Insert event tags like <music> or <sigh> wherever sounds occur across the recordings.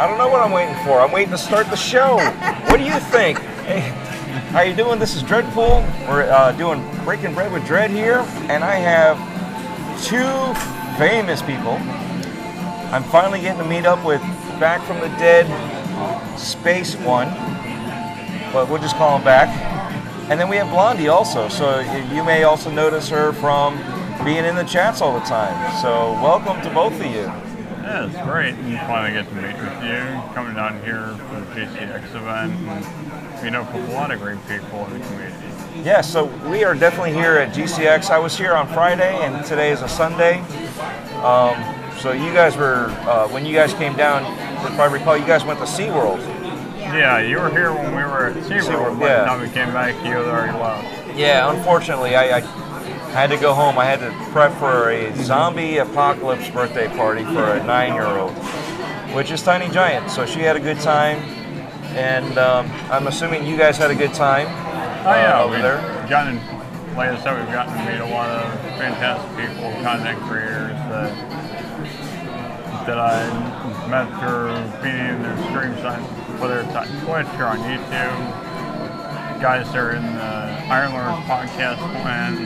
I don't know what I'm waiting for. I'm waiting to start the show. what do you think? Hey, how you doing? This is Dreadpool. We're uh, doing Breaking Bread with Dread here, and I have two famous people. I'm finally getting to meet up with Back from the Dead Space One, but we'll just call him Back. And then we have Blondie also, so you may also notice her from being in the chats all the time. So welcome to both of you. Yeah, it's great. You finally get to meet with you, coming down here for the GCX event, and meet up with a lot of great people in the community. Yeah, so we are definitely here at GCX. I was here on Friday, and today is a Sunday. Um, so you guys were, uh, when you guys came down, if I recall, you guys went to SeaWorld. Yeah, you were here when we were at SeaWorld, SeaWorld, but yeah. now we came back, you had already left. Yeah, unfortunately, I, I had to go home. I had to prep for a zombie apocalypse birthday party for a nine-year-old, which is Tiny Giant. So she had a good time, and um, I'm assuming you guys had a good time Oh yeah, uh, over there. gotten, like I said, we've gotten to meet a lot of fantastic people, content creators that that I met through being in their streams, on, whether it's on Twitch or on YouTube. Guys that are in the Ironlords podcast clan,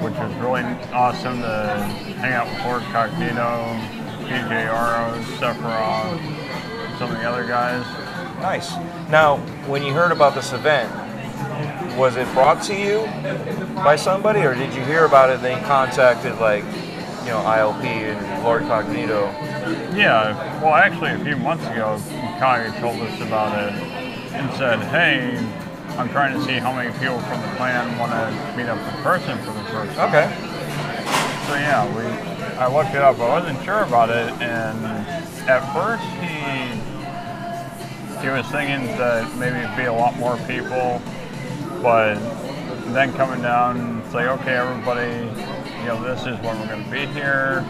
which is really awesome to hang out with Lord Cognito, DJ Aro, Sephiroth, some of the other guys. Nice. Now, when you heard about this event, was it brought to you by somebody, or did you hear about it and then contacted like, you know, ILP and Lord Cognito? Yeah, well, actually, a few months ago, Kage told us about it and said, "Hey, I'm trying to see how many people from the clan want to meet up in person for the first time." Okay. So yeah, we I looked it up. I wasn't sure about it, and at first he he was thinking that maybe it'd be a lot more people, but then coming down, it's like, okay, everybody, you know, this is when we're going to be here.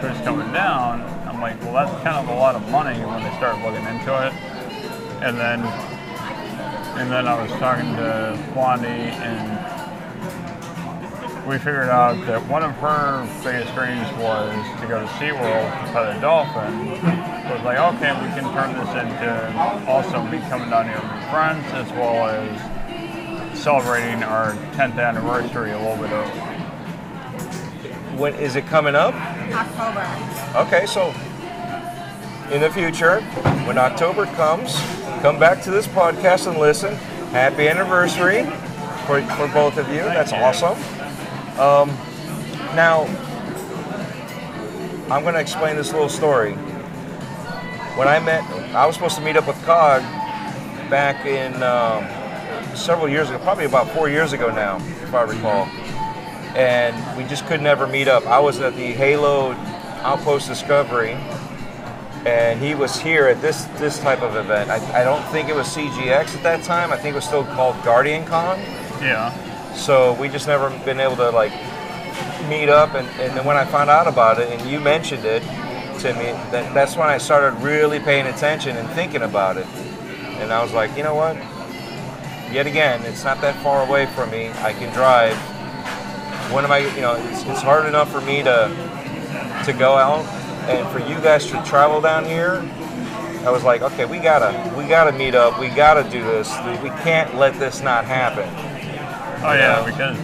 Who's coming down? I'm like, well, that's kind of a lot of money when they start looking into it. And then, and then I was talking to Blondie, and we figured out that one of her biggest dreams was to go to SeaWorld to pet a dolphin. So it was like, okay, we can turn this into also me coming down here with friends as well as celebrating our 10th anniversary a little bit early. When is it coming up? October. Okay, so in the future, when October comes, come back to this podcast and listen. Happy anniversary for, for both of you. That's awesome. Um, now, I'm going to explain this little story. When I met, I was supposed to meet up with Cog back in um, several years ago, probably about four years ago now, if I recall. And we just could never meet up. I was at the Halo Outpost Discovery, and he was here at this this type of event. I, I don't think it was CGX at that time. I think it was still called Guardian Con. Yeah. So we just never been able to like meet up, and, and then when I found out about it, and you mentioned it to me, that, that's when I started really paying attention and thinking about it. And I was like, you know what? Yet again, it's not that far away from me. I can drive. When am I? You know, it's, it's hard enough for me to to go out, and for you guys to travel down here. I was like, okay, we gotta, we gotta meet up. We gotta do this. We, can't let this not happen. Oh yeah, Yeah. because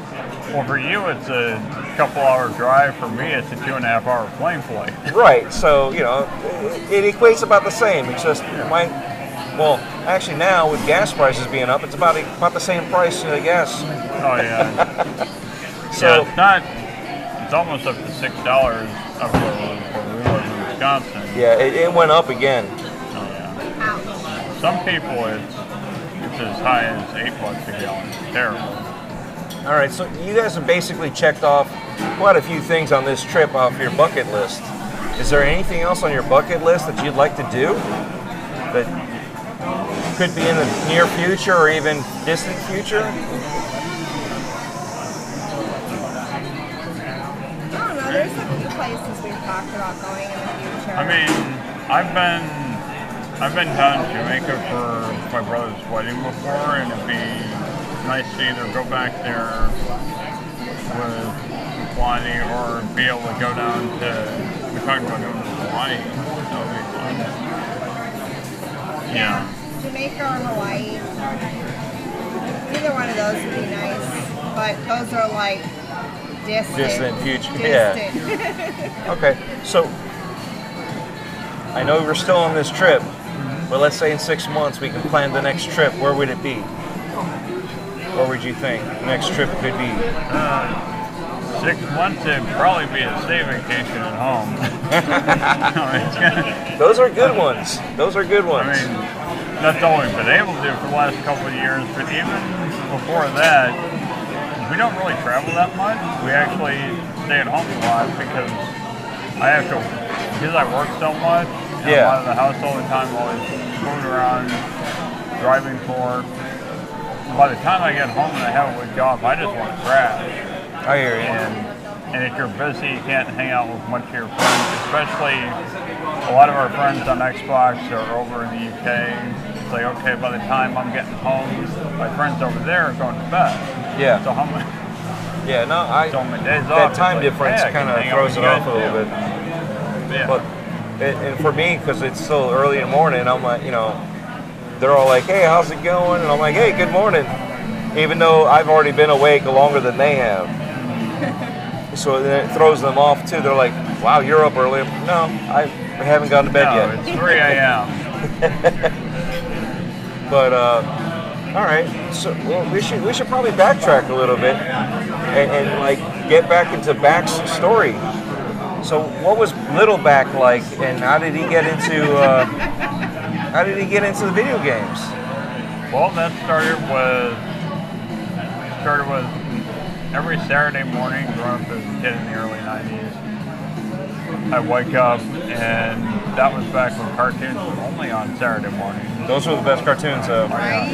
well for you it's a couple hour drive. For me it's a two and a half hour plane flight. <laughs> Right. So you know, it, it equates about the same. It's just my. Well, actually, now with gas prices being up, it's about about the same price the gas. Oh <laughs> yeah. So yeah, it's not. It's almost up to six dollars Wisconsin. yeah, it, it went up again. Oh yeah. Some people it's it's as high as eight bucks a gallon. It's terrible. All right. So you guys have basically checked off quite a few things on this trip off your bucket list. Is there anything else on your bucket list that you'd like to do that could be in the near future or even distant future? I don't know. There's a few places we've talked about going in the future. I mean, I've been I've been down to Jamaica for my brother's wedding before, and it'd be nice to either go back there with Blondie or be able to go down to. We talked about going to Hawaii. That would be fun. Yeah. Jamaica or Hawaii. Either one of those would be nice, but those are like distant. Distant future, yeah. Distant. <laughs> Okay, so I know we're still on this trip, but let's say in six months we can plan the next trip. Where would it be? Where would you think the next trip could be? Uh, six months it'd probably be a stay vacation at home. <laughs> <laughs> Those are good ones. Those are good ones. I mean, that's all we've been able to do for the last couple of years. But even before that, we don't really travel that much. We actually stay at home a lot because I have to, because I work so much. Yeah. I'm out of the house all the time, always moving around, driving for. By the time I get home and I have a week off, I just want to crash. I hear you. And and if you're busy, you can't hang out with much of your friends. Especially a lot of our friends on Xbox are over in the UK. It's like okay, by the time I'm getting home, my friends over there are going to bed. Yeah. So how <laughs> many? Yeah, no, I. So my days. That it's time like, difference hey, kind of throws it off a little bit. Yeah. But and, and for me, because it's still early in the morning, I'm like, you know, they're all like, "Hey, how's it going?" And I'm like, "Hey, good morning," even though I've already been awake longer than they have. <laughs> So then it throws them off too. They're like, "Wow, you're up early." No, I haven't gone to bed no, yet. it's 3 a.m. <laughs> But uh, all right, so well, we should we should probably backtrack a little bit and, and like get back into Back's story. So, what was Little Back like, and how did he get into uh, how did he get into the video games? Well, that started with started with every Saturday morning growing up as a kid in the early '90s. I wake up, and that was back when cartoons were only on Saturday morning. Those were the best cartoons. Uh, Right?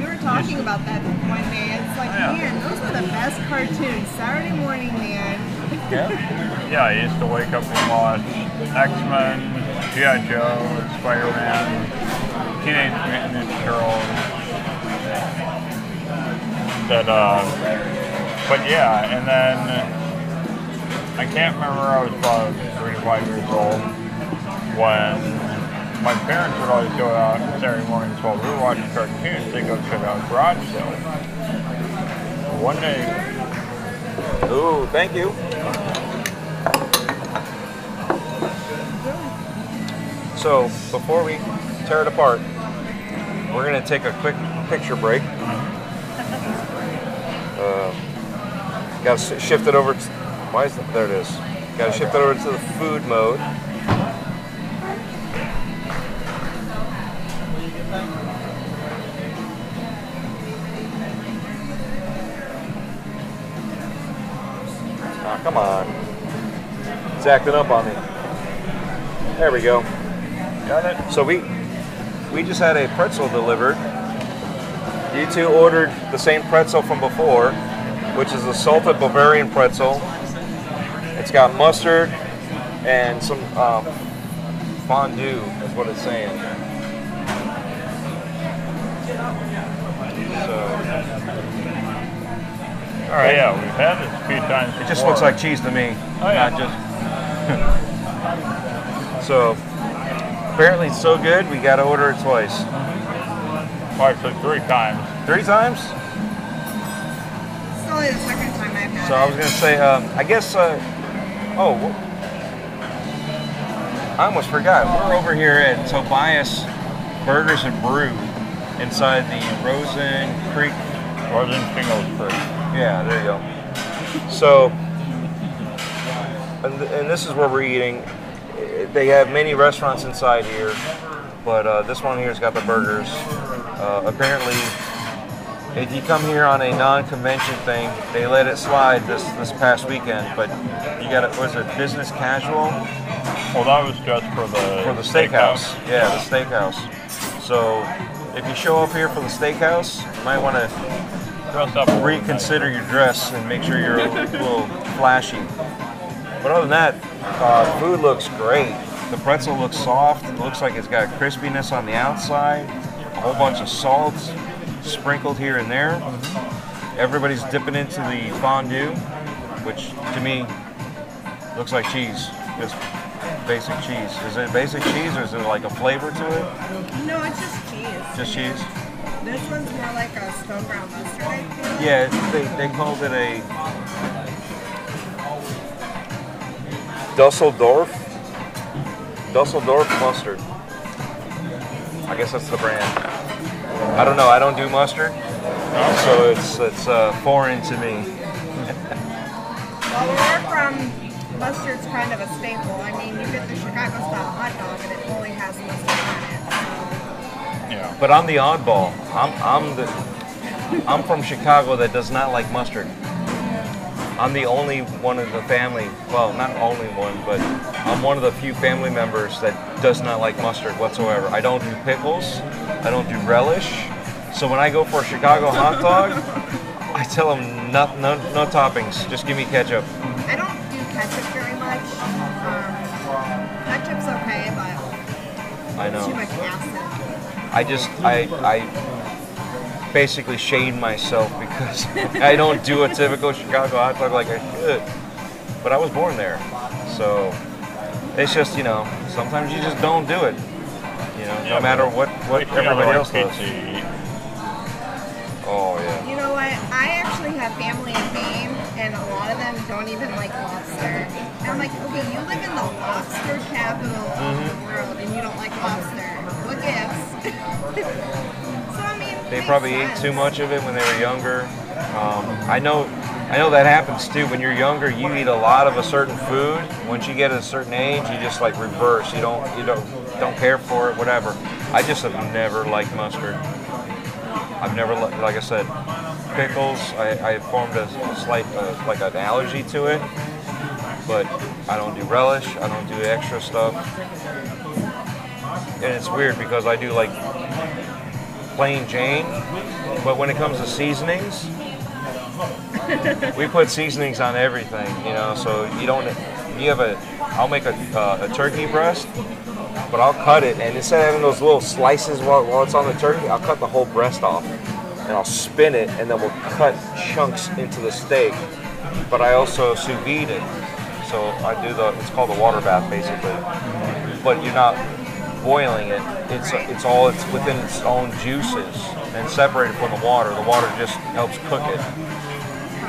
We were talking about that one day. It's like, Yeah. man, those were the best cartoons. Saturday morning, man. Yeah. Yeah, I used to wake up and watch X-Men, G.I. Joe, Spider-Man, Teenage Mutant Ninja Turtles. That, uh, but yeah, and then I can't remember. I was about three to five years old when my parents would always go out on Saturday mornings while we were watching cartoons. They go check out garage sales. One day, Ooh, thank you. So, before we tear it apart, we're to take a quick picture break. Uh, Got to shift it over. To, why is that? There it is. Got to shift it over to the food mode. Come on. It's acting up on me. There we go. got it. So we we just had a pretzel delivered. You two ordered the same pretzel from before, which is a salted Bavarian pretzel. It's got mustard and some um, fondue, is what it's saying. So All right, yeah, we've had this a few times. it just looks like cheese to me. Oh, yeah. Not just. <laughs> so apparently it's so good, we got to order it twice. Well, actually, three times. Three times? It's only the second time I've had So I was gonna say, um, I guess. Uh, oh, I almost forgot. We're over here at Tobias Burgers and Brew inside the Rosen Creek. Northern Shingles Creek. Yeah, there you go. So, and, th- and this is where we're eating. They have many restaurants inside here, but uh, this one here's got the burgers. Uh, apparently, if you come here on a non-convention thing, they let it slide this this past weekend. But you got it. Was it business casual Well, that was just for the for the steakhouse? Yeah, the steakhouse. So if you show up here for the steakhouse, you might want to Dress up. reconsider your dress and make sure you're a little flashy. But other than that, uh, food looks great. The pretzel looks soft. It looks like it's got crispiness on the outside. A whole bunch of salt sprinkled here and there. Everybody's dipping into the fondue, which to me looks like cheese. Just basic cheese? Is it basic cheese or is it like a flavor to it? No, it's just cheese. Just cheese? This one's more like a stone ground mustard, I think. Yeah, they, they called it a Dusseldorf Dusseldorf mustard. I guess that's the brand. I don't know. I don't do mustard, so it's it's uh, foreign to me. Well, where we're from, mustard's kind of a staple. I mean, you get the Chicago style hot dog and it only has mustard. Yeah. But I'm the oddball. I'm I'm the I'm from Chicago that does not like mustard. I'm the only one in the family, well, not only one, but I'm one of the few family members that does not like mustard whatsoever. I don't do pickles. I don't do relish. So when I go for a Chicago hot dog, I tell them no, no, no toppings. Just give me ketchup. I don't do ketchup very much. Um, ketchup's okay, but I it's too know. Much acid. I just I I basically shame myself because <laughs> I don't do a typical Chicago hot dog like I should. But I was born there, so it's just you know sometimes you just don't do it. You know, Yeah, no matter what what We got the everybody else does. pizza to eat. Oh yeah. You know what? I actually have family in Maine, and a lot of them don't even like lobster. And I'm like, okay, you live in the lobster capital of Mm-hmm. the world, and you don't like lobster. So I mean, They probably sense. ate too much of it when they were younger. Um, I know, I know that happens too. When you're younger, you eat a lot of a certain food. Once you get a certain age, you just like reverse. You don't, you don't, don't care for it, whatever. I just have never liked mustard. I've never, li- like I said, pickles. I, I formed a slight, uh, like an allergy to it. But I don't do relish. I don't do extra stuff. And it's weird because I do like plain Jane, but when it comes to seasonings, we put seasonings on everything, you know. So you don't, you have a, I'll make a, uh, a turkey breast, but I'll cut it, and instead of having those little slices while, while it's on the turkey, I'll cut the whole breast off, and I'll spin it, and then we'll cut chunks into the steak. But I also sous vide it, so I do the, it's called the water bath basically. But you're not boiling it. It's it's all it's within its own juices and separated from the water. The water just helps cook it.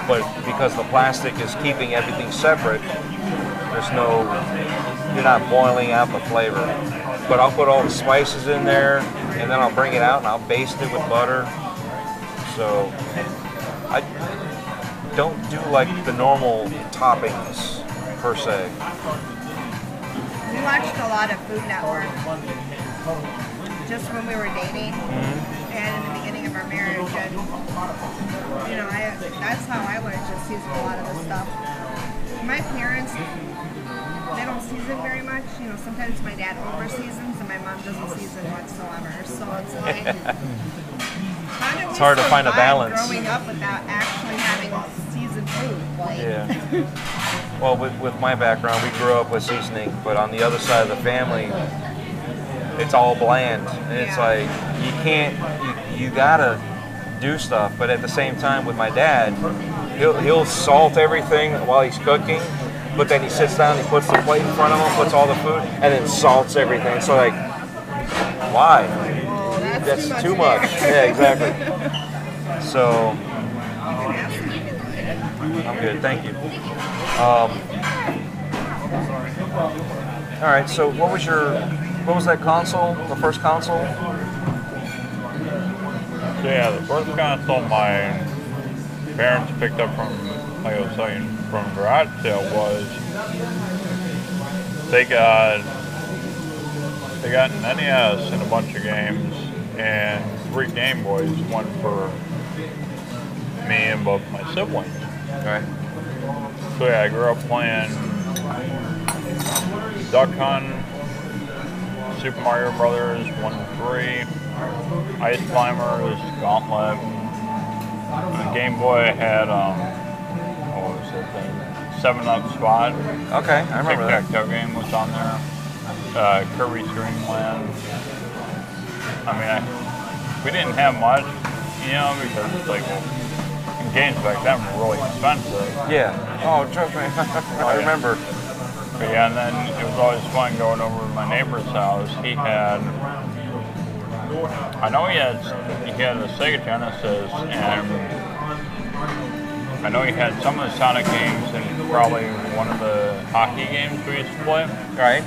But because the plastic is keeping everything separate, there's no you're not boiling out the flavor. But I'll put all the spices in there and then I'll bring it out and I'll baste it with butter. So I don't do like the normal toppings per se. We watched a lot of Food Network just when we were dating Mm-hmm. and in the beginning of our marriage. And, you know, I, that's how I learned to season a lot of the stuff. My parents, they don't season very much. You know, sometimes my dad over seasons and my mom doesn't season whatsoever. So it's like. <laughs> It's hard to find a balance. Growing up without actually having Yeah. Well, with, with my background, we grew up with seasoning, but on the other side of the family, it's all bland. And it's Yeah. like, you can't, you, you gotta do stuff. But at the same time, with my dad, he'll, he'll salt everything while he's cooking, but then he sits down, he puts the plate in front of him, puts all the food, and then salts everything. So, like, why? oh, that's, That's too much. too much. Yeah, exactly. <laughs> So, I'm good, thank you. Um, all right, so what was your, what was that console? The first console? So yeah, the first console my parents picked up from, like I was saying, from garage sale was they got they got an NES and a bunch of games and three Game Boys, one for me and both my siblings. Right. So yeah, I grew up playing Duck Hunt, Super Mario Brothers 1 and 3, Ice Climbers, Gauntlet. On Game Boy had, um, what was thing? 7 Up Spot. Okay, I remember that. Tic-Tac-Toe game was on there. Uh, Kirby's Dreamland. I mean, I, we didn't have much, you know, because it's like, well, games back then were really expensive. Yeah. Oh, trust me. <laughs> I oh, remember. But yeah, and then it was always fun going over to my neighbor's house. He had, I know he had, he had a Sega Genesis, and I know he had some of the Sonic games and probably one of the hockey games we used to play. Right.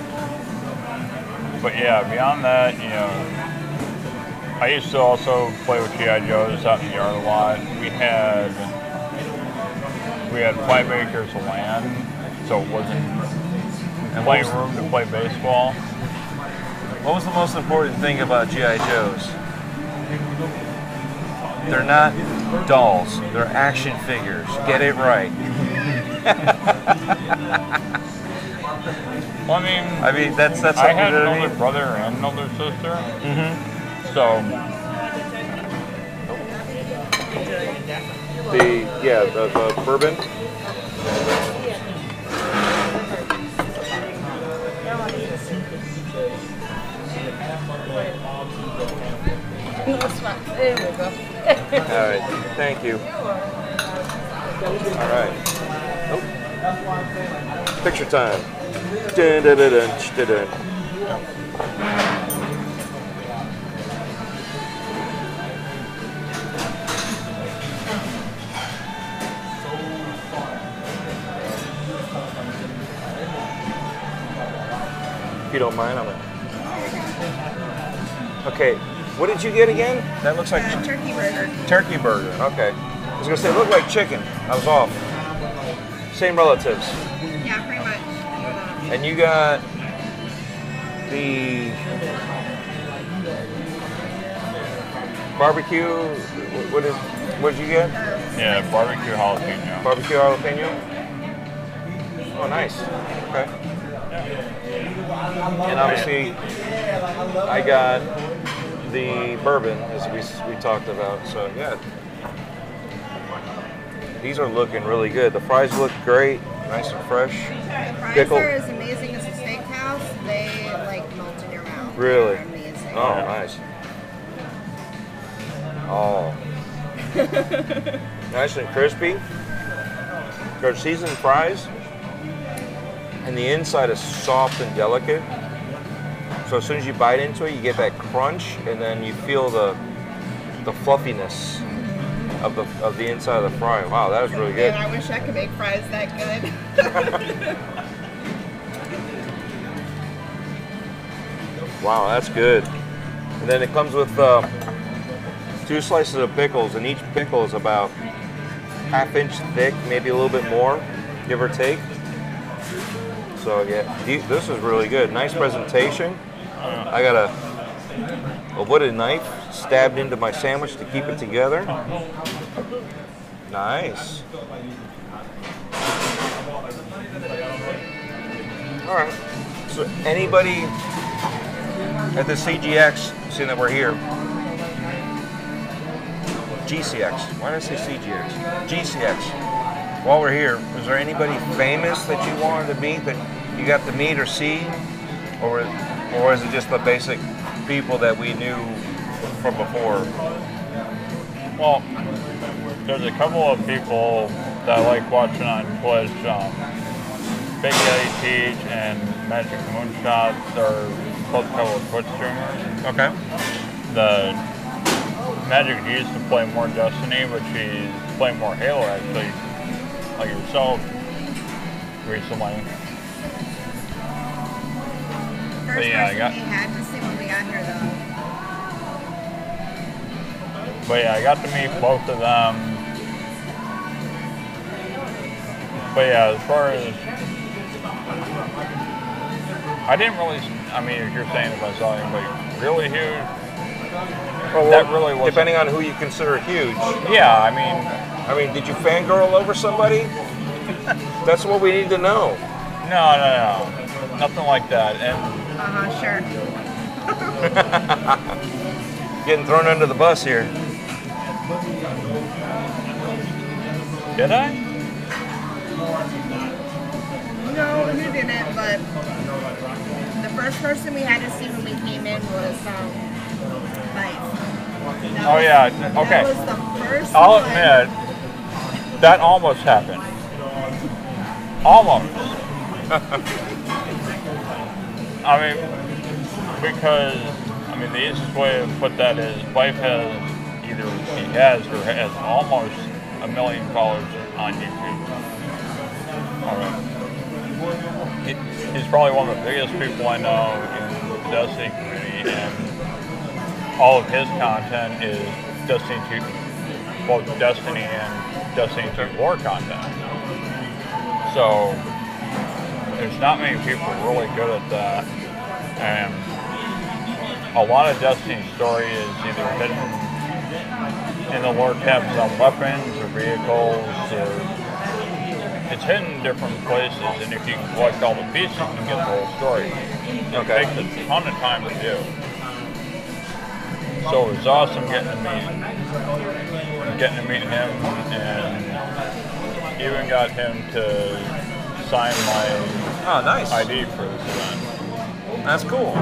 But yeah, beyond that, you know, I used to also play with GI Joes out in the yard a lot. We had we had five acres of land, so it wasn't And what plenty was- of room to play baseball. What was the most important thing about GI Joes? They're not dolls. They're action figures. Get it right. Well, <laughs> I mean, I mean, that's that's I had an I older mean. brother and an older sister, Mm-hmm. So The yeah, the, the bourbon. There we go. All right. Thank you. All right. Oh. Picture time. Dun, dun, dun, you don't mind, I'm gonna. Okay, what did you get again? That looks like Uh, turkey burger. Turkey burger. Okay. I was gonna say it looked like chicken. I was off. Same relatives. Yeah, pretty much. And you got the barbecue. What is? What did you get? yeah, barbecue jalapeno. Barbecue jalapeno. Oh, nice. Okay. And obviously, I got the bourbon as we we talked about. So yeah, these are looking really good. The fries look great, nice and fresh. the fries Pickle. are as amazing as a steakhouse. They like melt in your mouth. Really? Oh, nice. Oh. <laughs> nice and crispy. They're seasoned fries. And the inside is soft and delicate. So as soon as you bite into it, you get that crunch, and then you feel the the fluffiness of the of the inside of the fry. Wow, that was really good. Man, I wish I could make fries that good. <laughs> Wow, that's good. And then it comes with uh, two slices of pickles, and each pickle is about half inch thick, maybe a little bit more, give or take. So yeah, this is really good. Nice presentation. I got a, a wooden knife stabbed into my sandwich to keep it together. Nice. All right. So anybody at the CGX, seeing that we're here. GCX. Why did I say CGX? GCX. While we're here, is there anybody famous that you wanted to meet that you got to meet or see, or or is it just the basic people that we knew from before? Well, there's a couple of people that I like watching on Twitch. Um, Big Daddy Teach and Magic Moonshot are both a couple of Twitch streamers. Okay. The Magic used to play more Destiny, but she's playing more Halo actually, like yourself, recently. First yeah, I person got- we had to see when we got here, though. But yeah, I got to meet both of them. But yeah, as far as I didn't really. I mean, if you're saying if I saw anybody really huge, Well, That really wasn't- Depending on who you consider huge. yeah, I mean, I mean, did you fangirl over somebody? That's what we need to know. no, no, no, nothing like that. And Uh huh, sure. <laughs> Getting thrown under the bus here. did I? No, you didn't, but the first person we had to see when we came in was um, Byf. That Oh was- yeah, That okay. was the first I'll one. admit that almost happened. Almost. <laughs> I mean, because I mean the easiest way to put that is wife has either he has or has almost a million followers on YouTube. All right. He's probably one of the biggest people I know in the Destiny community, and all of his content is Destiny 2, both Destiny and Destiny 2 lore content. So there's not many people really good at that, and a lot of Destiny story is either hidden in the lore tabs on weapons or vehicles, or it's hidden in different places. And if you can collect all the pieces, you can get the whole story. It Okay. takes a ton of time to do. So it was awesome getting to meet, getting to meet him, and even got him to sign my Oh, nice. ID for this event. That's cool.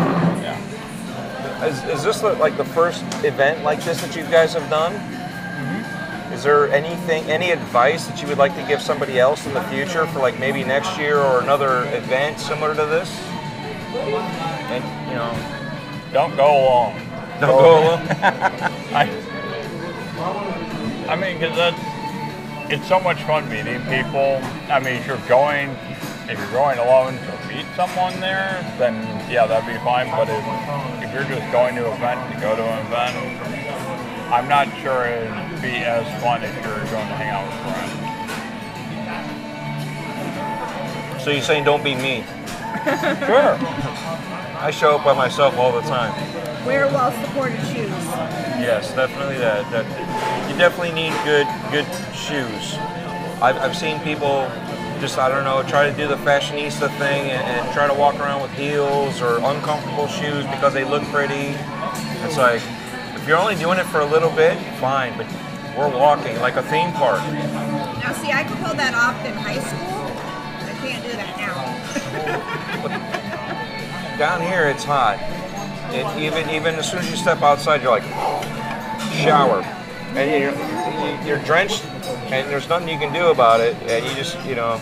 Yeah. Is, is this the, like the first event like this that you guys have done? Mm-hmm. Is there anything, any advice that you would like to give somebody else in the future for like maybe next year or another event similar to this? And you know, Don't go alone. don't go alone. <laughs> I, I mean, because that's it's so much fun meeting people. I mean, if you're going, if you're going alone to meet someone there, then yeah, that'd be fine. But if, if you're just going to an event to go to an event, I'm not sure it'd be as fun if you're going to hang out with friends. So you're saying don't be me? <laughs> Sure. I show up by myself all the time. Wear well-supported shoes. Yes, definitely that. That you definitely need good good shoes. I've, I've seen people just I don't know try to do the fashionista thing and, and try to walk around with heels or uncomfortable shoes because they look pretty. It's like if you're only doing it for a little bit, fine. But we're walking like a theme park. Now, see, I could pull that off in high school. I can't do that now. Down here it's hot. Even even as soon as you step outside, you're like shower, and you're, you're drenched, and there's nothing you can do about it. And you just you know,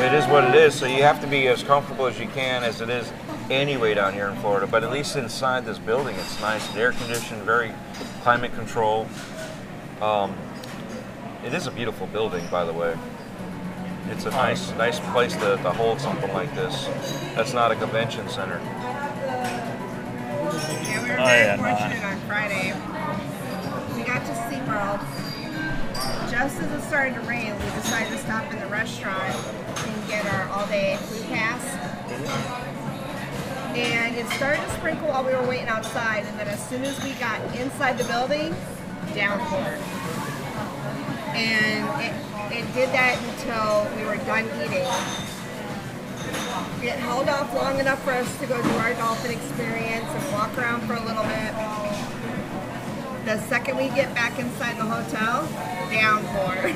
it is what it is. So you have to be as comfortable as you can, as it is anyway down here in Florida. But at least inside this building, it's nice, it's air conditioned, very climate control. Um, it is a beautiful building, by the way. It's a nice, nice place to, to hold something like this. That's not a convention center. We were Oh, very yeah, no, fortunate on Friday. We got to SeaWorld. Just as it started to rain, we decided to stop in the restaurant and get our all-day food pass. And it started to sprinkle while we were waiting outside, and then as soon as we got inside the building, downpour. And it, it did that until we were done eating. It held off long enough for us to go do our dolphin experience and walk around for a little bit. The second we get back inside the hotel, downpour.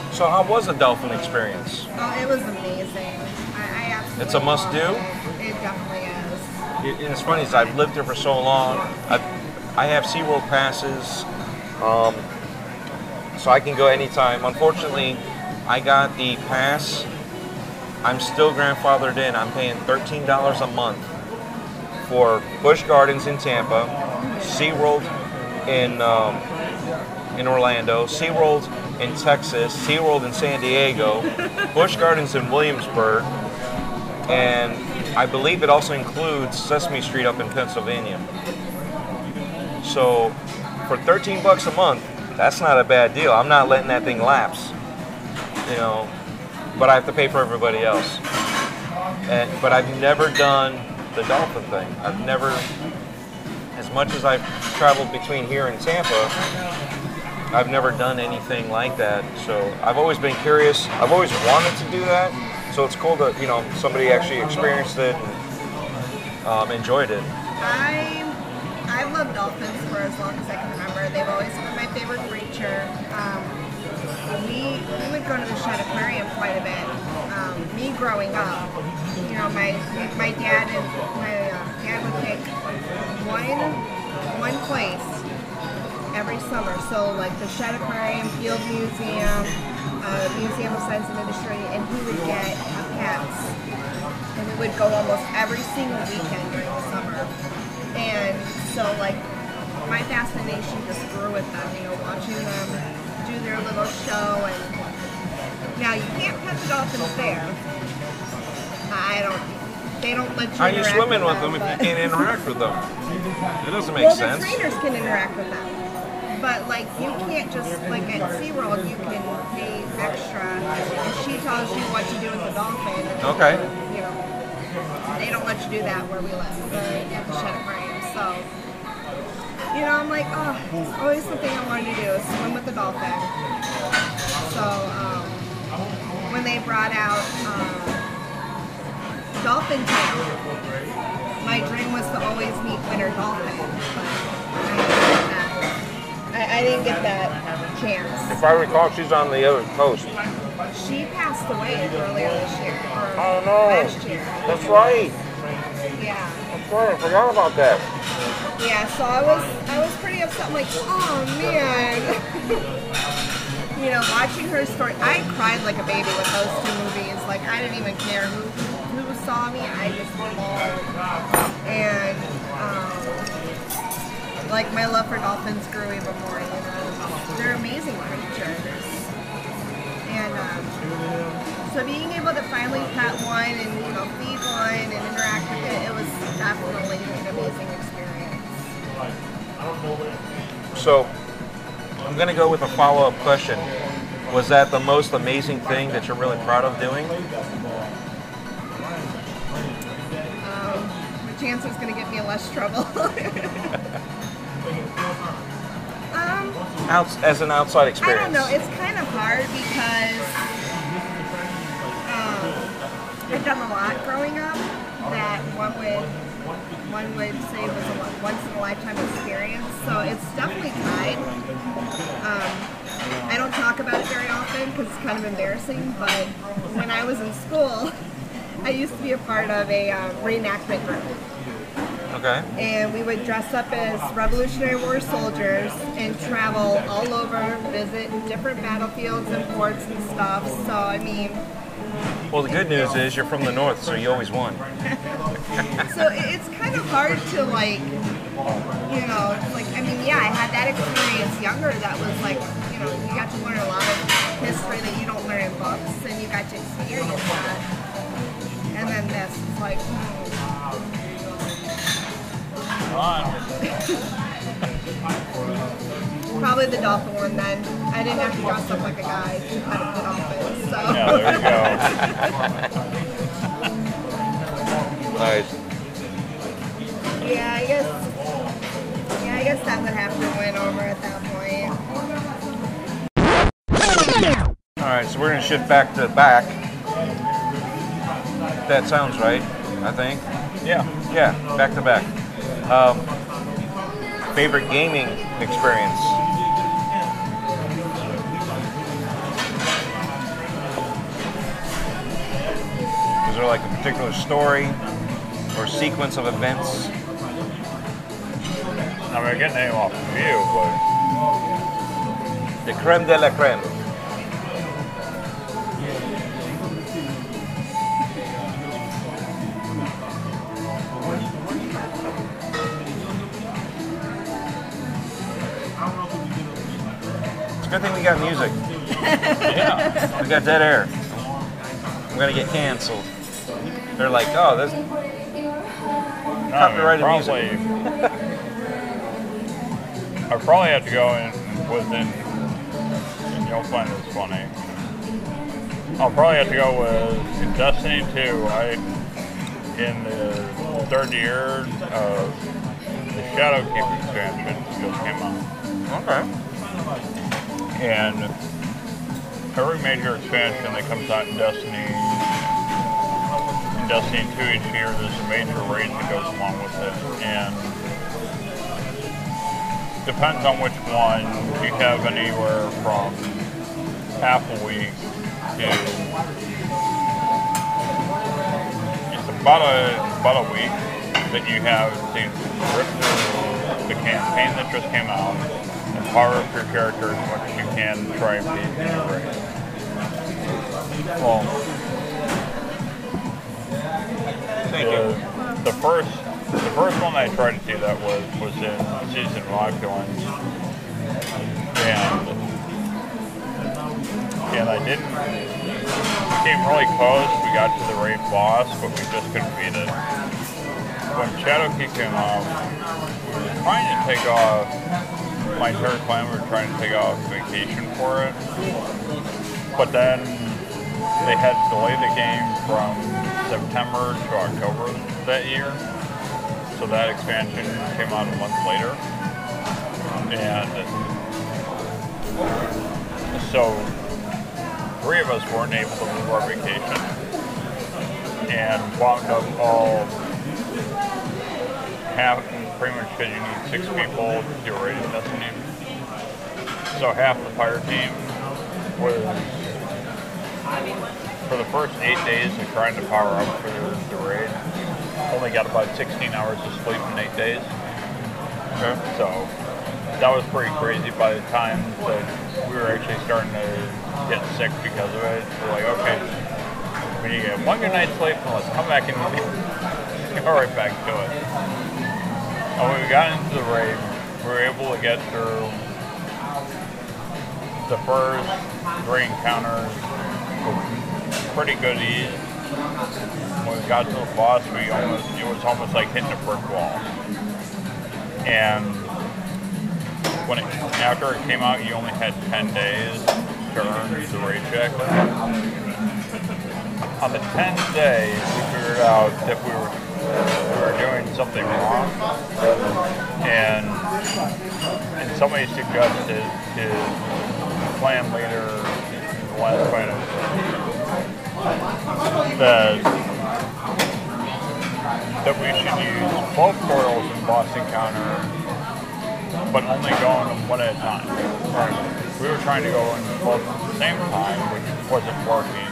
<laughs> So how was the dolphin experience? oh, it was amazing. I, I absolutely It's a must do? It It definitely is. It- and it's funny is I've lived here for so long. I, I have SeaWorld passes, um, so I can go anytime. Unfortunately, I got the pass. I'm still grandfathered in. I'm paying $13 a month for Busch Gardens in Tampa, SeaWorld in um, in Orlando, SeaWorld in Texas, SeaWorld in San Diego, Busch Gardens in Williamsburg, and I believe it also includes Sesame Street up in Pennsylvania. So for 13 bucks a month, that's not a bad deal. I'm not letting that thing lapse. You know, but I have to pay for everybody else. And but I've never done the dolphin thing. I've never as much as I've traveled between here and Tampa, I've never done anything like that. So I've always been curious. I've always wanted to do that. So it's cool that you know somebody actually experienced it and um, enjoyed it. I I've loved dolphins for as long as I can remember. They've always been my favorite creature. Um, we we would go to the Shedd Aquarium quite a bit. Um, me growing up, you know, my my dad and my uh, dad would pick one one place every summer. So like the Shedd Aquarium, Field Museum, uh, Museum of Science and Industry, and he would get pets, and we would go almost every single weekend during the summer. And so, like, my fascination just grew with them. You know, watching them do their little show, and now you can't pet the dolphins there. I don't. They don't let you. How are you swimming with them if you can't interact with them? It doesn't make well, sense. the trainers can interact with them. But like you can't just like at SeaWorld you can pay extra and she tells you what to do with the dolphin. and, Okay. You know, they don't let you do that where we live. The, at the Shedd Aquarium. So you know, I'm like, oh, it's always something I wanted to do is swim with the dolphin. So um, when they brought out um, Dolphin Tale, my dream was to always meet winter dolphin, but I didn't get that. I, I didn't get that chance. If I recall, she's on the other coast. She passed away earlier this year, or Oh, no. last year. That's right. Yeah, That's right. I forgot about that. Yeah. So I was, I was pretty upset. I'm like, oh man. <laughs> you know, watching her story, I cried like a baby with those two movies. Like I didn't even care who, who saw me. I just bawled. And um, like my love for dolphins grew even more. You know, they're amazing creatures. And um, so being able to finally pet one and you know feed one and interact with it, it was definitely an amazing experience. So, I'm going to go with a follow up question. Was that the most amazing thing that you're really proud of doing? Um, the chance is going to get me in less trouble. <laughs> um, Outs- as an outside experience. I don't know. It's kind of hard because um, I've done a lot growing up that one would one would say it was a once in a lifetime experience. So it's definitely tied. Um, I don't talk about it very often because it's kind of embarrassing. But when I was in school, <laughs> I used to be a part of a um, reenactment group Okay. and we would dress up as Revolutionary War soldiers and travel all over, visit different battlefields and forts and stuff. So I mean, Well, the good news is you're from the north, so you always won. <laughs> so it's kind of hard to like, you know, like I mean, yeah, I had that experience younger. That was like, you know, you got to learn a lot of history that you don't learn in books, and you got to experience that. And then this is like, hmm, <laughs> probably the dolphin one. Then I didn't have to dress up like a guy to pet the dolphin. So. Yeah, there you go. Nice. Yeah, I guess. Yeah, I guess that would have to win over at that point. All right, so we're going to shift back to back. That sounds right, I think. Yeah. Yeah, back to back. Um, favorite gaming experience? Is there like a particular story or sequence of events? I mean, I get name off of you, but The creme de la creme. Thing we got music. yeah. We got dead air. I'm gonna get canceled. They're like, oh, this. Copyrighted I mean, music. probably, <laughs> I probably have to go in within, and you'll find this funny. I'll probably have to go with Destiny 2. I, in the third year of the Shadowkeep expansion just came out. Okay. And every major expansion that comes out in Destiny, in Destiny 2 each year, there's a major raid that goes along with it. And depends on which one. You have anywhere from half a week to it's about a about a week that you have to rip through the campaign that just came out up your character as much as you can try and the raid. Well, Thank the, you. the first the first one I tried to do that was was in season five Rockdowns, and and I didn't. We came really close. We got to the raid boss, but we just couldn't beat it. When Shadowkeep came out, we were trying to take off. My entire clan we were trying to take off vacation for it, but then they had delayed the game from September to October that year. So that expansion came out a month later. And so three of us weren't able to move our vacation and wound up all half pretty much because you need six people to do a raid in Destiny. So half the fire team was for the first eight days of trying to power up for the raid, only got about 16 hours of sleep in eight days. So that was pretty crazy by the time that we were actually starting to get sick because of it. We're like, okay, we need to get one good night's sleep and let's come back and <laughs> go right back to it. And when we got into the raid, we were able to get through the first three encounters pretty good ease. When we got to the boss, we almost it was almost like hitting a brick wall. And when it, after it came out, you only had 10 days to earn the raid jacket. On the 10th day, we figured out that we were doing something wrong, and and somebody suggested his plan later in the last fight that that we should use both portals in boss encounter, but only go in them one at a time. We were trying to go in both at the same time, which wasn't working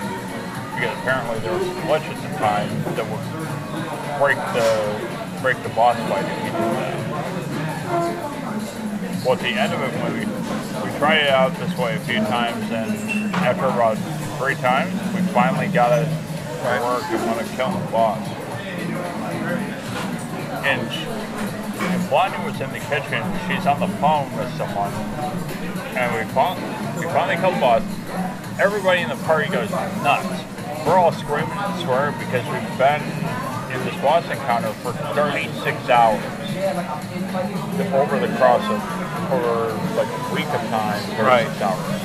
because apparently there was glitch at the time that would break the break the boss fight if do that. Well, at the end of it, when we, we tried it out this way a few times, and after about three times, we finally got it to work and want to kill the boss. And, and Blondie was in the kitchen. She's on the phone with someone, and we finally, we finally killed the boss. Everybody in the party goes nuts. We're all screaming and swearing because we've been in this boss encounter for 36 hours over the cross of over like a week of time, 36 Right. hours.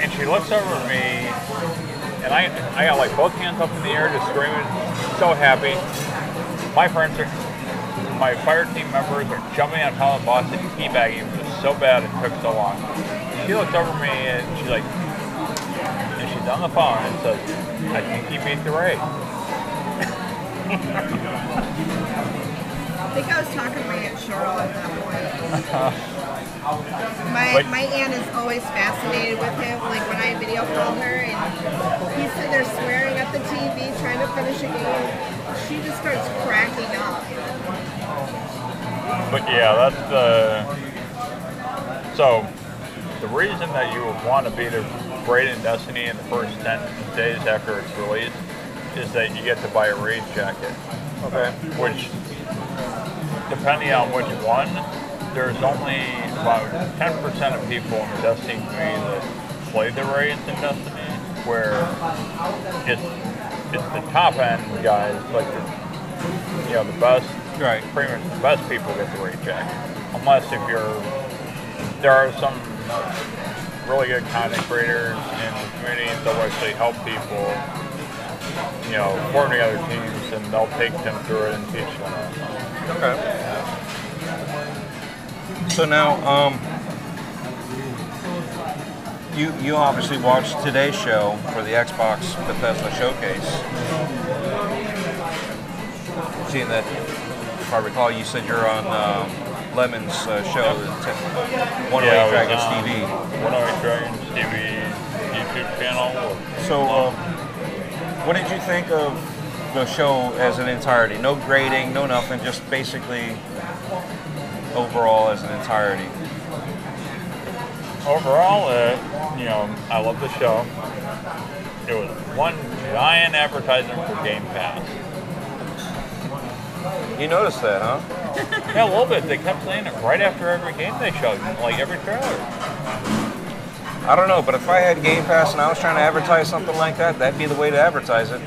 And she looks over at me, and I, I got like both hands up in the air, just screaming, so happy. My friends are, my fire team members are jumping on top of and teabagging. It was so bad it took so long. She looks over at me and she's like, on the phone and says, I think he beat the raid. I think I was talking to my Aunt Cheryl at that point. <laughs> My, my aunt is always fascinated with him. Like when I video call her and he's sitting there swearing at the TV, trying to finish a game, she just starts cracking up. But yeah, that's the. So, the reason that you would want to beat a raid in Destiny in the first 10 days after it's released is that you get to buy a raid jacket. Okay. Which, depending on which one, there's only about 10% of people in the Destiny community that play the raids in Destiny, where it's, it's the top end guys, like the, you know, the best Right. pretty much the best people get the raid jacket. Unless if you're, there are some really good content creators in the community that will actually help people, you know, form together teams and they'll take them through it and teach them. Okay. So now, um, you you obviously watched today's show for the Xbox Bethesda showcase. Seeing that, if I recall, you said you're on um, Lemon's uh, show, at 108 Yeah, I was Dragons on TV. 108 Dragons TV YouTube channel. So, um, what did you think of the show as an entirety? No grading, no nothing, just basically overall as an entirety. overall, uh, you know, I love the show. It was one giant advertisement for Game Pass. You noticed that, huh? <laughs> Yeah, a little bit. They kept saying it right after every game they showed, like every trailer. I don't know, but if I had Game Pass and I was trying to advertise something like that, that'd be the way to advertise it.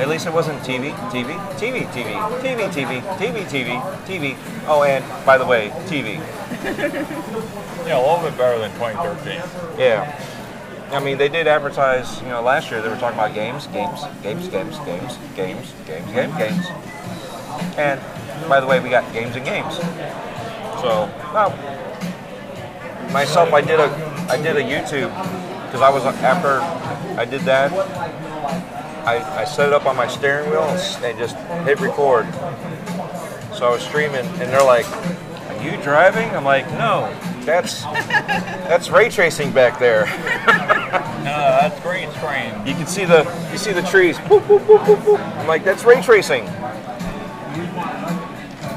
At least it wasn't TV, TV, TV, TV, TV, TV, TV, TV, TV. Oh, and by the way, TV. <laughs> Yeah, a little bit better than 2013. Yeah. I mean, they did advertise, you know, last year they were talking about games, games, games, games, games, games, games, games, games. And by the way, we got games and games. So, well, myself, I did a, I did a YouTube because I was after I did that. I, I set it up on my steering wheel and just hit record. So I was streaming, and they're like, "Are you driving?" I'm like, "No, that's <laughs> that's ray tracing back there." <laughs> No, that's green screen. You can see the you see the trees. Boop, boop, boop, boop, boop. I'm like, that's ray tracing.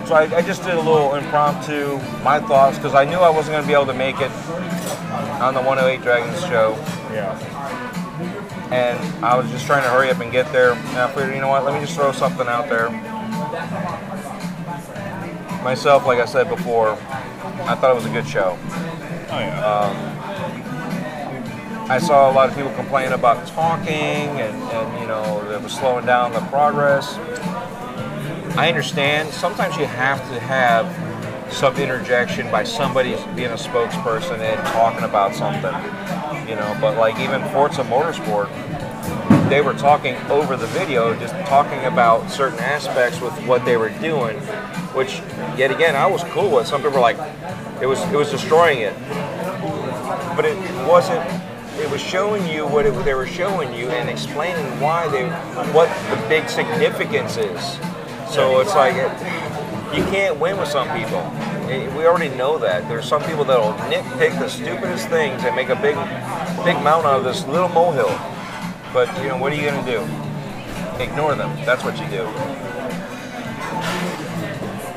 So I, I just did a little impromptu, my thoughts, because I knew I wasn't going to be able to make it on the 108 Dragons show, Yeah. and I was just trying to hurry up and get there. And I figured, you know what, let me just throw something out there. Myself, like I said before, I thought it was a good show. Oh yeah. Um, I saw a lot of people complain about talking and, and you know, it was slowing down the progress. I understand. Sometimes you have to have some interjection by somebody being a spokesperson and talking about something, you know. But like even Forza Motorsport, they were talking over the video, just talking about certain aspects with what they were doing, which yet again I was cool with. Some people were like, it was it was destroying it, but it wasn't. It was showing you what it, they were showing you and explaining why they, what the big significance is. So it's like you can't win with some people. We already know that. There's some people that'll nitpick the stupidest things and make a big, big mountain out of this little molehill. But you know what are you gonna do? Ignore them. That's what you do.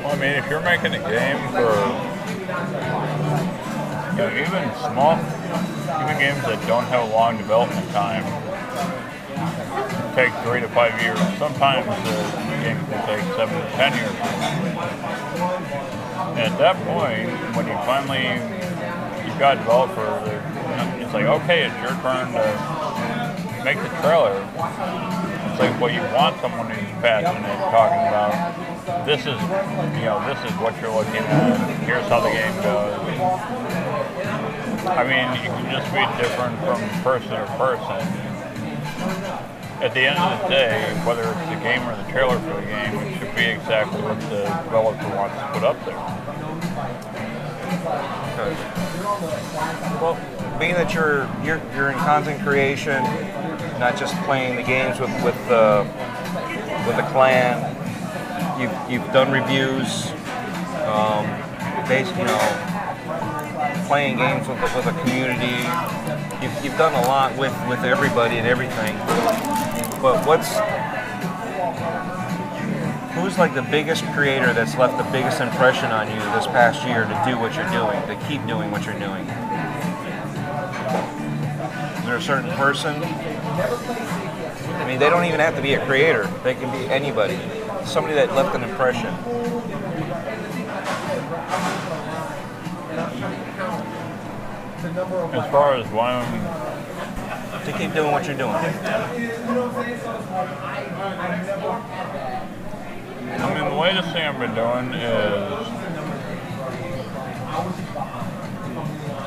Well, I mean, if you're making a game for, you know, even small, even games that don't have a long development time, take three to five years. Sometimes the game can take seven to ten years. And at that point, when you finally, you've got a developer, it's like, okay, it's your turn to make the trailer. It's like, well, you want someone who's passionate talking about this is, you know, this is what you're looking at. Here's how the game goes. I mean, you can just be different from person to person. At the end of the day, whether it's the game or the trailer for the game, it should be exactly what the developer wants to put up there. Well, being that you're you're you're in content creation, not just playing the games with with the with the clan. You've you've done reviews, um, based, you know, playing games with with a community. You've, you've done a lot with with everybody and everything. But what's who's like the biggest creator that's left the biggest impression on you this past year to do what you're doing, to keep doing what you're doing? Is there a certain person? I mean, they don't even have to be a creator. They can be anybody. Somebody that left an impression. As far as To keep doing what you're doing. I mean, the latest thing I've been doing is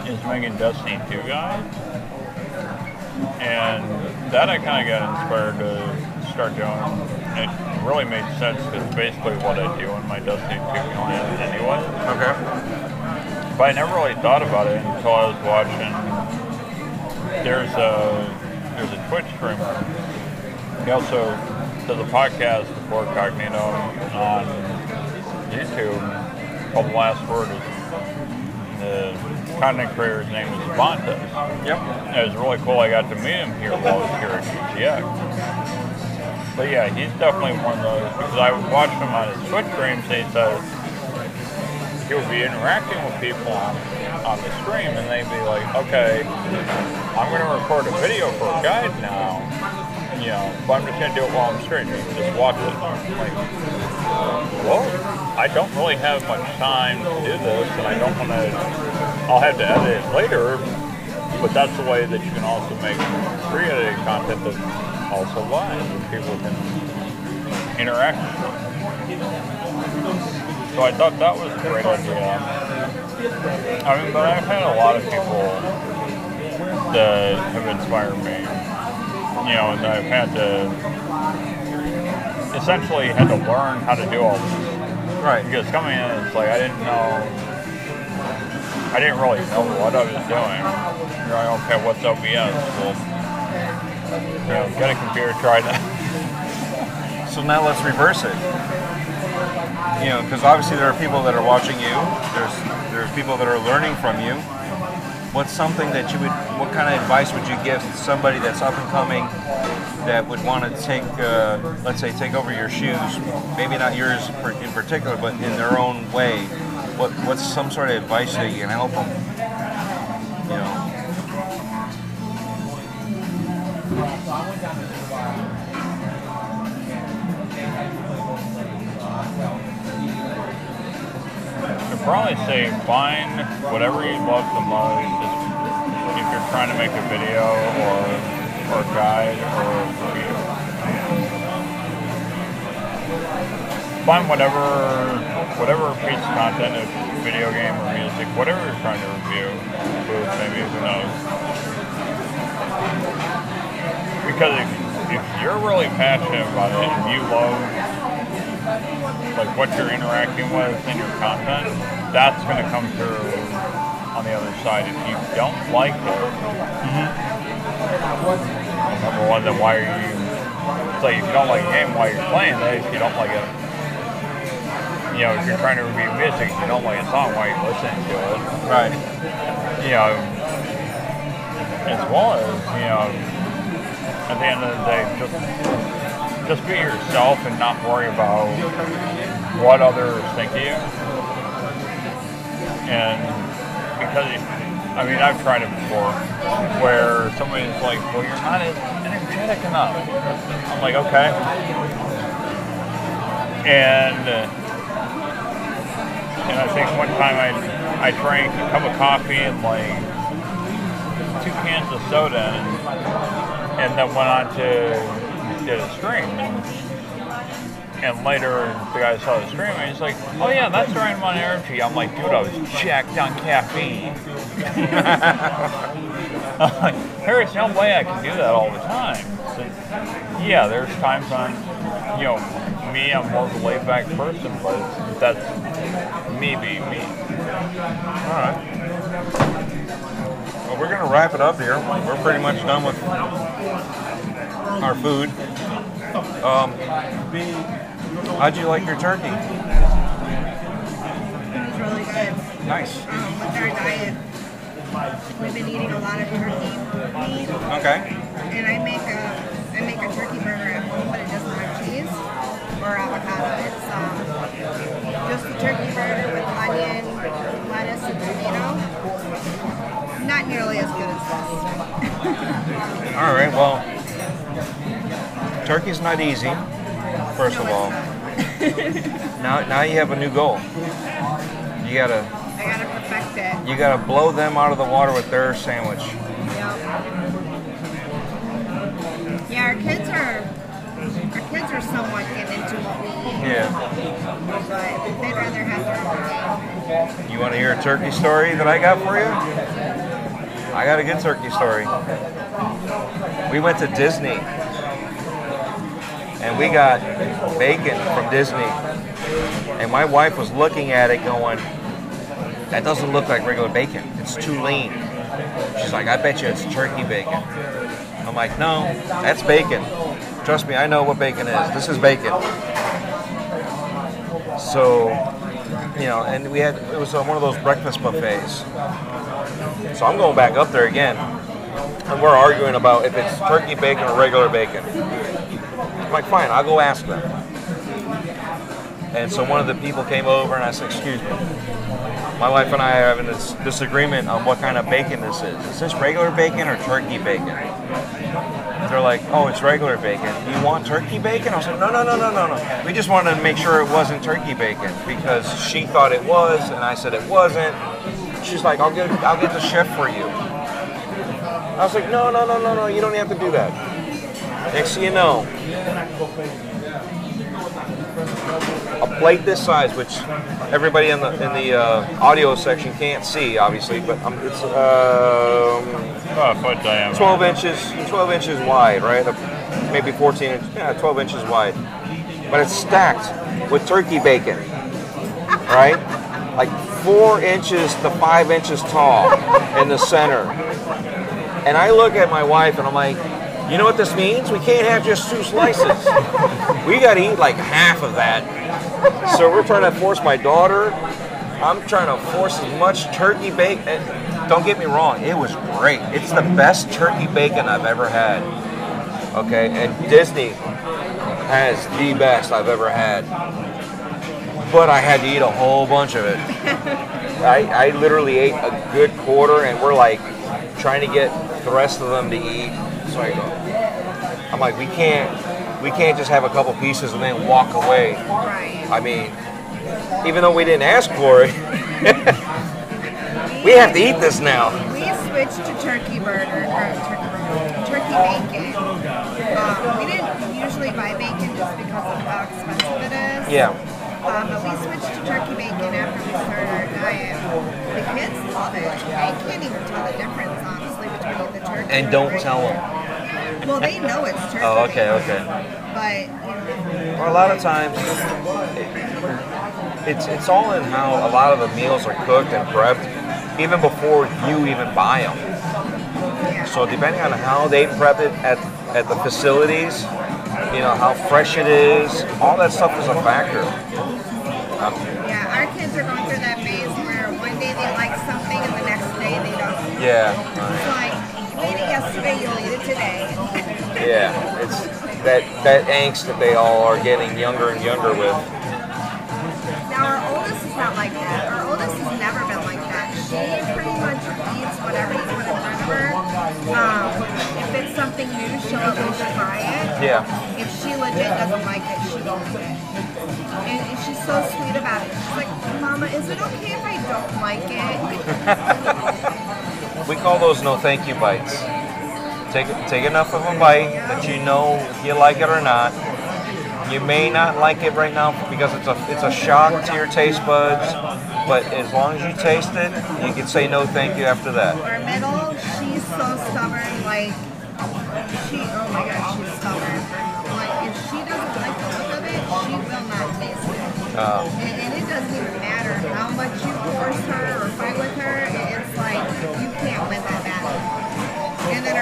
is making Destiny 2 guys. And that I kind of got inspired to start doing. It really made sense because basically what I do in my Destiny 2 guides anyway. Okay. But I never really thought about it until I was watching. There's a there's a Twitch streamer. He also does a podcast for Cognito on YouTube called The Last Word. The content creator's name is Vontas. Yep. It was really cool. I got to meet him here while I was here at GTX. But yeah, he's definitely one of those because I watched him on his Twitch streams and he says he'll be interacting with people on the stream, and they'd be like, okay, I'm going to record a video for a guide now, you know, but I'm just going to do it while I'm streaming. Just watch it. I'm like, well, I don't really have much time to do this, and I don't want to. I'll have to edit it later, but that's the way that you can also make pre-edited content that's also live, and people can interact with it. So I thought that was a great idea. I mean, but I've had a lot of people that have inspired me. You know, and I've had to essentially had to learn how to do all this. Right. Because coming in, it's like I didn't know. I didn't really know what I was doing. You're like, okay, what's OBS? Well, you know, get a computer, try that. So now let's reverse it. You know, because obviously there are people that are watching you. There's there's people that are learning from you. What's something that you would? What kind of advice would you give somebody that's up and coming that would want to take, uh, let's say, take over your shoes? Maybe not yours in particular, but in their own way. What what's some sort of advice that you can help them? You know. Probably say find whatever you love the most. Just if you're trying to make a video or or guide or review. Find whatever whatever piece of content, a video game or music, whatever you're trying to review. Food, maybe who knows. Because if, if you're really passionate about it and you love like what you're interacting with in your content, that's going to come through on the other side. If you don't like it, number one, then why are you? It's like if you don't like a game, why you're playing it? If you don't like it, you know, if you're trying to review music, if you don't like a song, why are you listening to it? Right. You know, as well as you know, at the end of the day, just just be yourself and not worry about what others think of you. And because, I mean, I've tried it before, where somebody's like, well, you're not as energetic enough. I'm like, okay. And, and I think one time I, I drank a cup of coffee and like two cans of soda and, and then went on to did a stream. And, later, the guy saw the stream and he's like, "Oh yeah, that's amount of energy." I'm like, "Dude, I was jacked on caffeine." <laughs> Like, "There's no way I can do that all the time." Yeah, there's times on, you know, me, I'm more of a laid-back person, but that's me being me. All right. Well, we're gonna wrap it up here. We're pretty much done with our food. Um, how'd you like your turkey? It was really good. Nice. Um, with our diet, we've been eating a lot of turkey meat, Okay. and I make a I make a turkey burger at home, but it doesn't have cheese or avocado. It's um, just a turkey burger with onion, lettuce, and tomato. Not nearly as good as this. All right. Well, turkey's not easy. First of all, now now you have a new goal. You gotta I gotta perfect it. you gotta blow them out of the water with their sandwich. Yep. Yeah, our kids are our kids are somewhat getting into what we eat, Yeah. but they'd rather have their own. You want to hear a turkey story that I got for you? I got a good turkey story. We went to Disney and we got bacon from Disney. And my wife was looking at it going, that doesn't look like regular bacon. It's too lean. She's like, I bet you it's turkey bacon. I'm like, no, that's bacon. Trust me, I know what bacon is. This is bacon. So, you know, and we had, it was uh, one of those breakfast buffets. So I'm going back up there again. And we're arguing about if it's turkey bacon or regular bacon. Like, fine, I'll go ask them. And so one of the people came over and I said, excuse me. my wife and I are having this disagreement on what kind of bacon this is. Is this regular bacon or turkey bacon? They're like, oh, it's regular bacon. You want turkey bacon? I was like, no, no, no, no, no, no. We just wanted to make sure it wasn't turkey bacon because she thought it was, and I said it wasn't. She's like, I'll get, I'll get the chef for you. I was like, no, no, no, no, no. You don't have to do that. Next thing you know, a plate this size, which everybody in the in the uh, audio section can't see, obviously, but um, it's um, foot diameter. 12 inches, 12 inches wide, right? Uh, Maybe 14 inches, yeah, 12 inches wide. But it's stacked with turkey bacon, right? Like four inches to five inches tall in the center. And I look at my wife and I'm like, you know what this means? We can't have just two slices. We got to eat like half of that. So we're trying to force my daughter. I'm trying to force as much turkey bacon. and Don't get me wrong, it was great. It's the best turkey bacon I've ever had. Okay, and Disney has the best I've ever had. But I had to eat a whole bunch of it. <laughs> I, I literally ate a good quarter, and we're like trying to get the rest of them to eat. So I go, I'm like, we can't, we can't just have a couple pieces and then walk away. Right. I mean, even though we didn't ask for it, <laughs> we have to eat this now. We switched to turkey burger, or turkey, burger, turkey bacon. Um, we didn't usually buy bacon just because of how expensive it is. Yeah. Um, but we switched to turkey bacon after we started our diet. The kids love it. They can't even tell the difference, honestly, between the turkey And don't regular. tell them. Well, they know it's turkey. Oh, okay, okay. But you know, Well, a lot of times, it's it's all in how a lot of the meals are cooked and prepped, even before you even buy them. So depending on how they prep it at at the facilities, you know how fresh it is, all that stuff is a factor. Um, Yeah, our kids are going through that phase where one day they like something and the next day they don't. yeah, today. yeah, it's that that angst that they all are getting younger and younger with. now, our oldest is not like that. Our oldest has never been like that. She pretty much eats whatever you put in front of her. Um, if it's something new, she'll at least try it. Yeah. If she legit doesn't like it, she won't eat it. And, and she's so sweet about it. She's like, Mama, is it okay if I don't like it? <laughs> We call those no thank you bites. Take take enough of a bite that you know if you like it or not. You may not like it right now because it's a it's a shock to your taste buds, but as long as you taste it, you can say no thank you after that. Our middle, she's so stubborn. Like, she, oh my gosh, she's stubborn. Like, if she doesn't like the look of it, she will not taste it. Uh, And, and it doesn't even matter how much you force her or fight with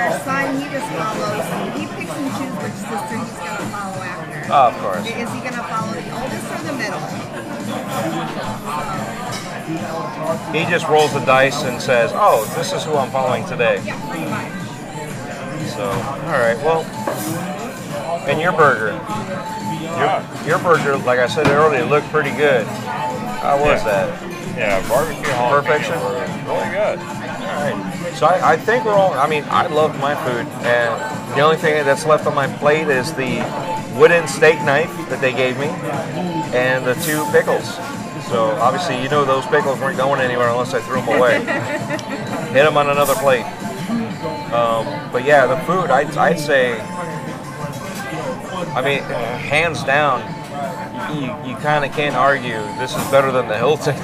And son, he just follows. He picks and chooses which sister he's going to follow after. oh, of course. Is he going to follow the oldest or the middle? He just rolls the dice and says, "Oh, this is who I'm following today." Yeah, pretty much. So, all right. Well, and your burger, your, your burger, like I said earlier, looked pretty good. How was Yeah. that? Yeah, barbecue jalapeno Perfection? Really good. So I, I think we're all. I mean, I love my food, and the only thing that's left on my plate is the wooden steak knife that they gave me, and the two pickles. So obviously, you know those pickles weren't going anywhere unless I threw them away. <laughs> Hit them on another plate. Um, but yeah, the food, I'd, I'd say. I mean, hands down, you, you kind of can't argue. This is better than the Hilton.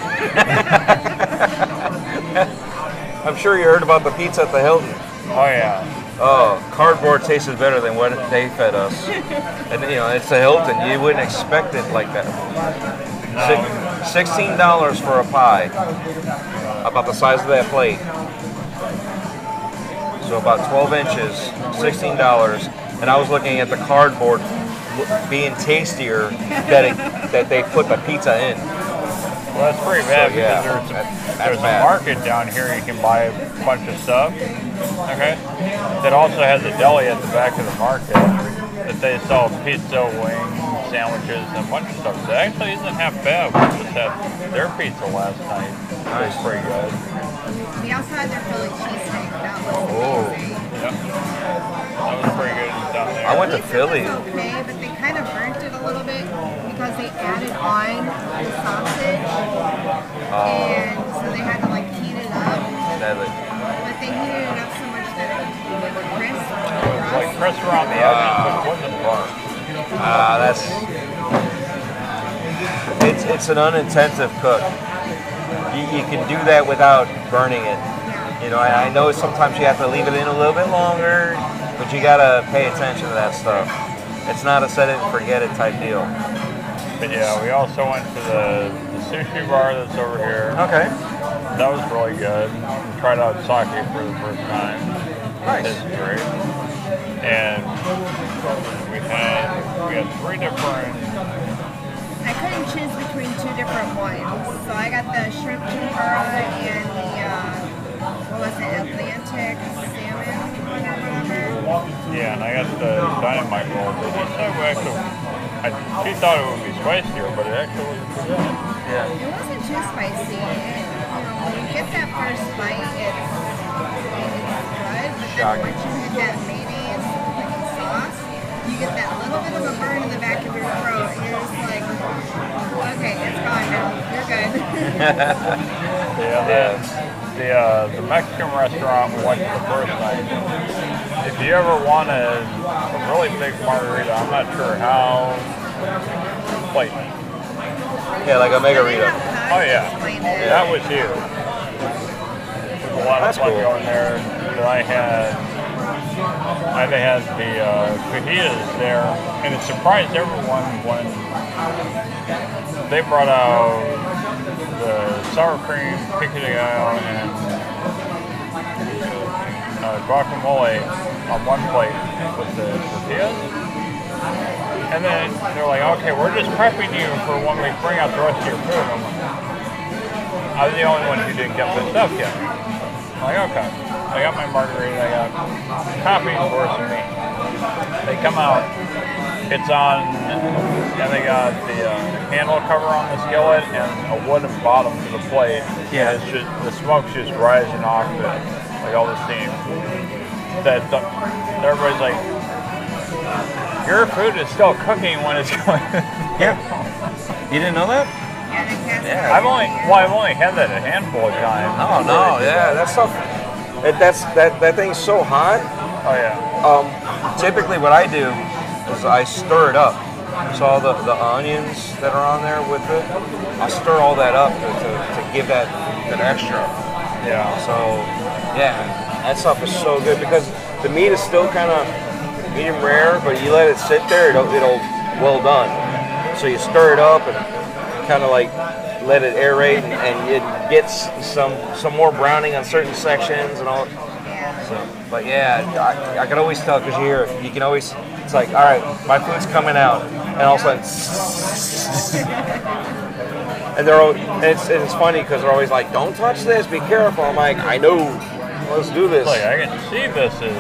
<laughs> I'm sure you heard about the pizza at the Hilton. Oh yeah. Oh, cardboard tasted better than what they fed us. And you know, it's the Hilton. You wouldn't expect it like that. Six, Sixteen dollars for a pie, about the size of that plate. So about 12 inches, sixteen dollars. And I was looking at the cardboard being tastier that it, that they put the pizza in. Well, that's pretty bad So, yeah, because there's, that- a, there's bad. a market down here you can buy a bunch of stuff. Okay. That also has a deli at the back of the market that they sell pizza, wings, sandwiches, and a bunch of stuff. That actually isn't half bad. We just had their pizza last night. It was pretty good. We also had their Philly cheesesteak. That was Oh. amazing. Yep. That was pretty good down there. I went to Philly. okay, but they kind of burnt it a little bit because they added on the sausage, Oh, and so they had to like heat it up. that look- But they heated it up so much that it would crisp. It was like crisp around the edges, but it wasn't burnt. Ah, that's it's it's an unintensive cook. You, you can do that without burning it. You know, I, I know sometimes you have to leave it in a little bit longer, but you gotta pay attention to that stuff. It's not a set it and forget it type deal. But yeah, we also went to the, the sushi bar that's over here. Okay. That was really good. We tried out sake for the first time. Nice. It's great. And we had we had three different I couldn't choose between two different ones, so I got the shrimp tempura and the uh, what was it, Atlantic salmon or whatever. yeah, and I got the dynamite roll. But he said we actually I, she thought it would be spicier, but it actually wasn't too bad. Yeah. It wasn't too spicy. It, you know, when you get that first bite, it's, it's good. But then once you hit that mayonnaise like, sauce, you get that little bit of a burn in the back of your throat, and you're just like, okay, it's gone now. You're good. <laughs> Yeah, the, the, uh, the Mexican restaurant we went to the first night. If you ever wanted a really big margarita, I'm not sure how. Like, Yeah, like a mega margarita. oh yeah, that was huge. Was a lot That's of fun cool. going there. I had, I had the uh, fajitas there, and it surprised everyone when they brought out the sour cream, pico de gallo, and uh, guacamole on one plate with the tortillas. And then they're like, okay, we're just prepping you for when we bring out the rest of your food. I'm like, I was the only one who didn't get the stuff yet. I'm like, okay. I got my margarita, I got coffee, of course, and me. They come out, it's on, and they got the uh, handle cover on the skillet and a wooden bottom to the plate. Yeah. And it's just, the smoke's just rising off it, like all the steam. That the, everybody's like, your food is still cooking when it's <laughs> going. Yeah. You didn't know that? Yeah, they cast Yeah. it I've only well, I've only had that a handful of times. Oh no, yeah, that stuff. It, that's that that thing's so hot. Oh yeah. Um, typically, what I do is I stir it up. So all the, the onions that are on there with it, I stir all that up to, to, to give that that extra. Yeah. So yeah, that stuff is so good because the meat is still kind of medium rare, but you let it sit there, it'll, it'll well done. So you stir it up and kind of like let it aerate, and, and it gets some some more browning on certain sections and all. So, but yeah, I, I can always tell because you hear it. You can always. It's like, all right, my food's coming out, and all of a sudden, <laughs> and they're all, it's it's funny because they're always like, don't touch this, be careful. I'm like, I know, let's do this. Like I can see this is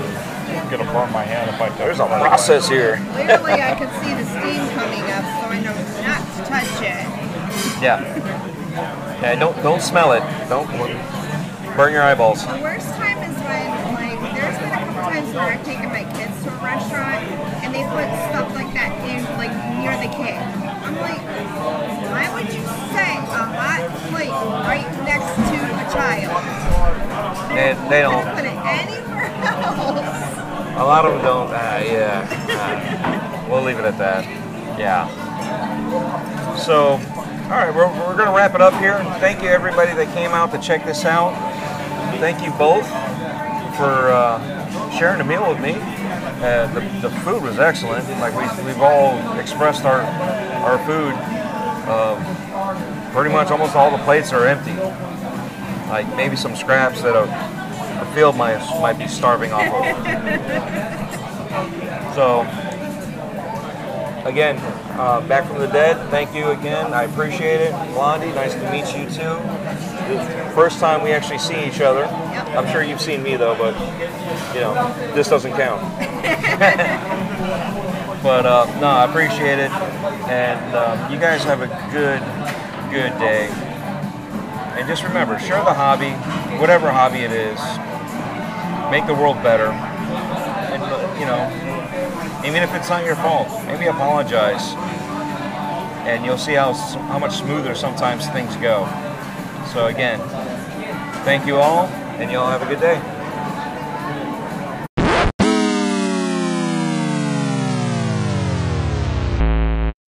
gonna burn my hand if I touch There's a it anyway. process here. Clearly, I can see the steam coming up, so I know not to touch it. Yeah. Yeah. Don't don't smell it. Don't burn your eyeballs. The worst time is when, like, there's been a couple times where I've taken my kids to a restaurant and they put stuff like that in, like, near the cake. I'm like, why would you set a hot plate right They, they Don't don't. put it anywhere else. A lot of them don't. Uh, yeah. Uh, we'll leave it at that. Yeah. So, all right, we're, we're going to wrap it up here. Thank you, everybody that came out to check this out. Thank you both for uh, sharing the meal with me. Uh, the, the food was excellent. Like we, we've all expressed our our food. Uh, pretty much almost all the plates are empty. Like maybe some scraps that a, a field mice might be starving off of. So, again, uh, back from the dead, thank you again. I appreciate it. Blondie, nice to meet you too. First time we actually see each other. I'm sure you've seen me though, but you know, this doesn't count. <laughs> <laughs> but uh, no, I appreciate it. And um, you guys have a good, good day. And just remember, share the hobby, whatever hobby it is. Make the world better. And you know, even if it's not your fault, maybe apologize. And you'll see how how much smoother sometimes things go. So again, thank you all, and you all have a good day.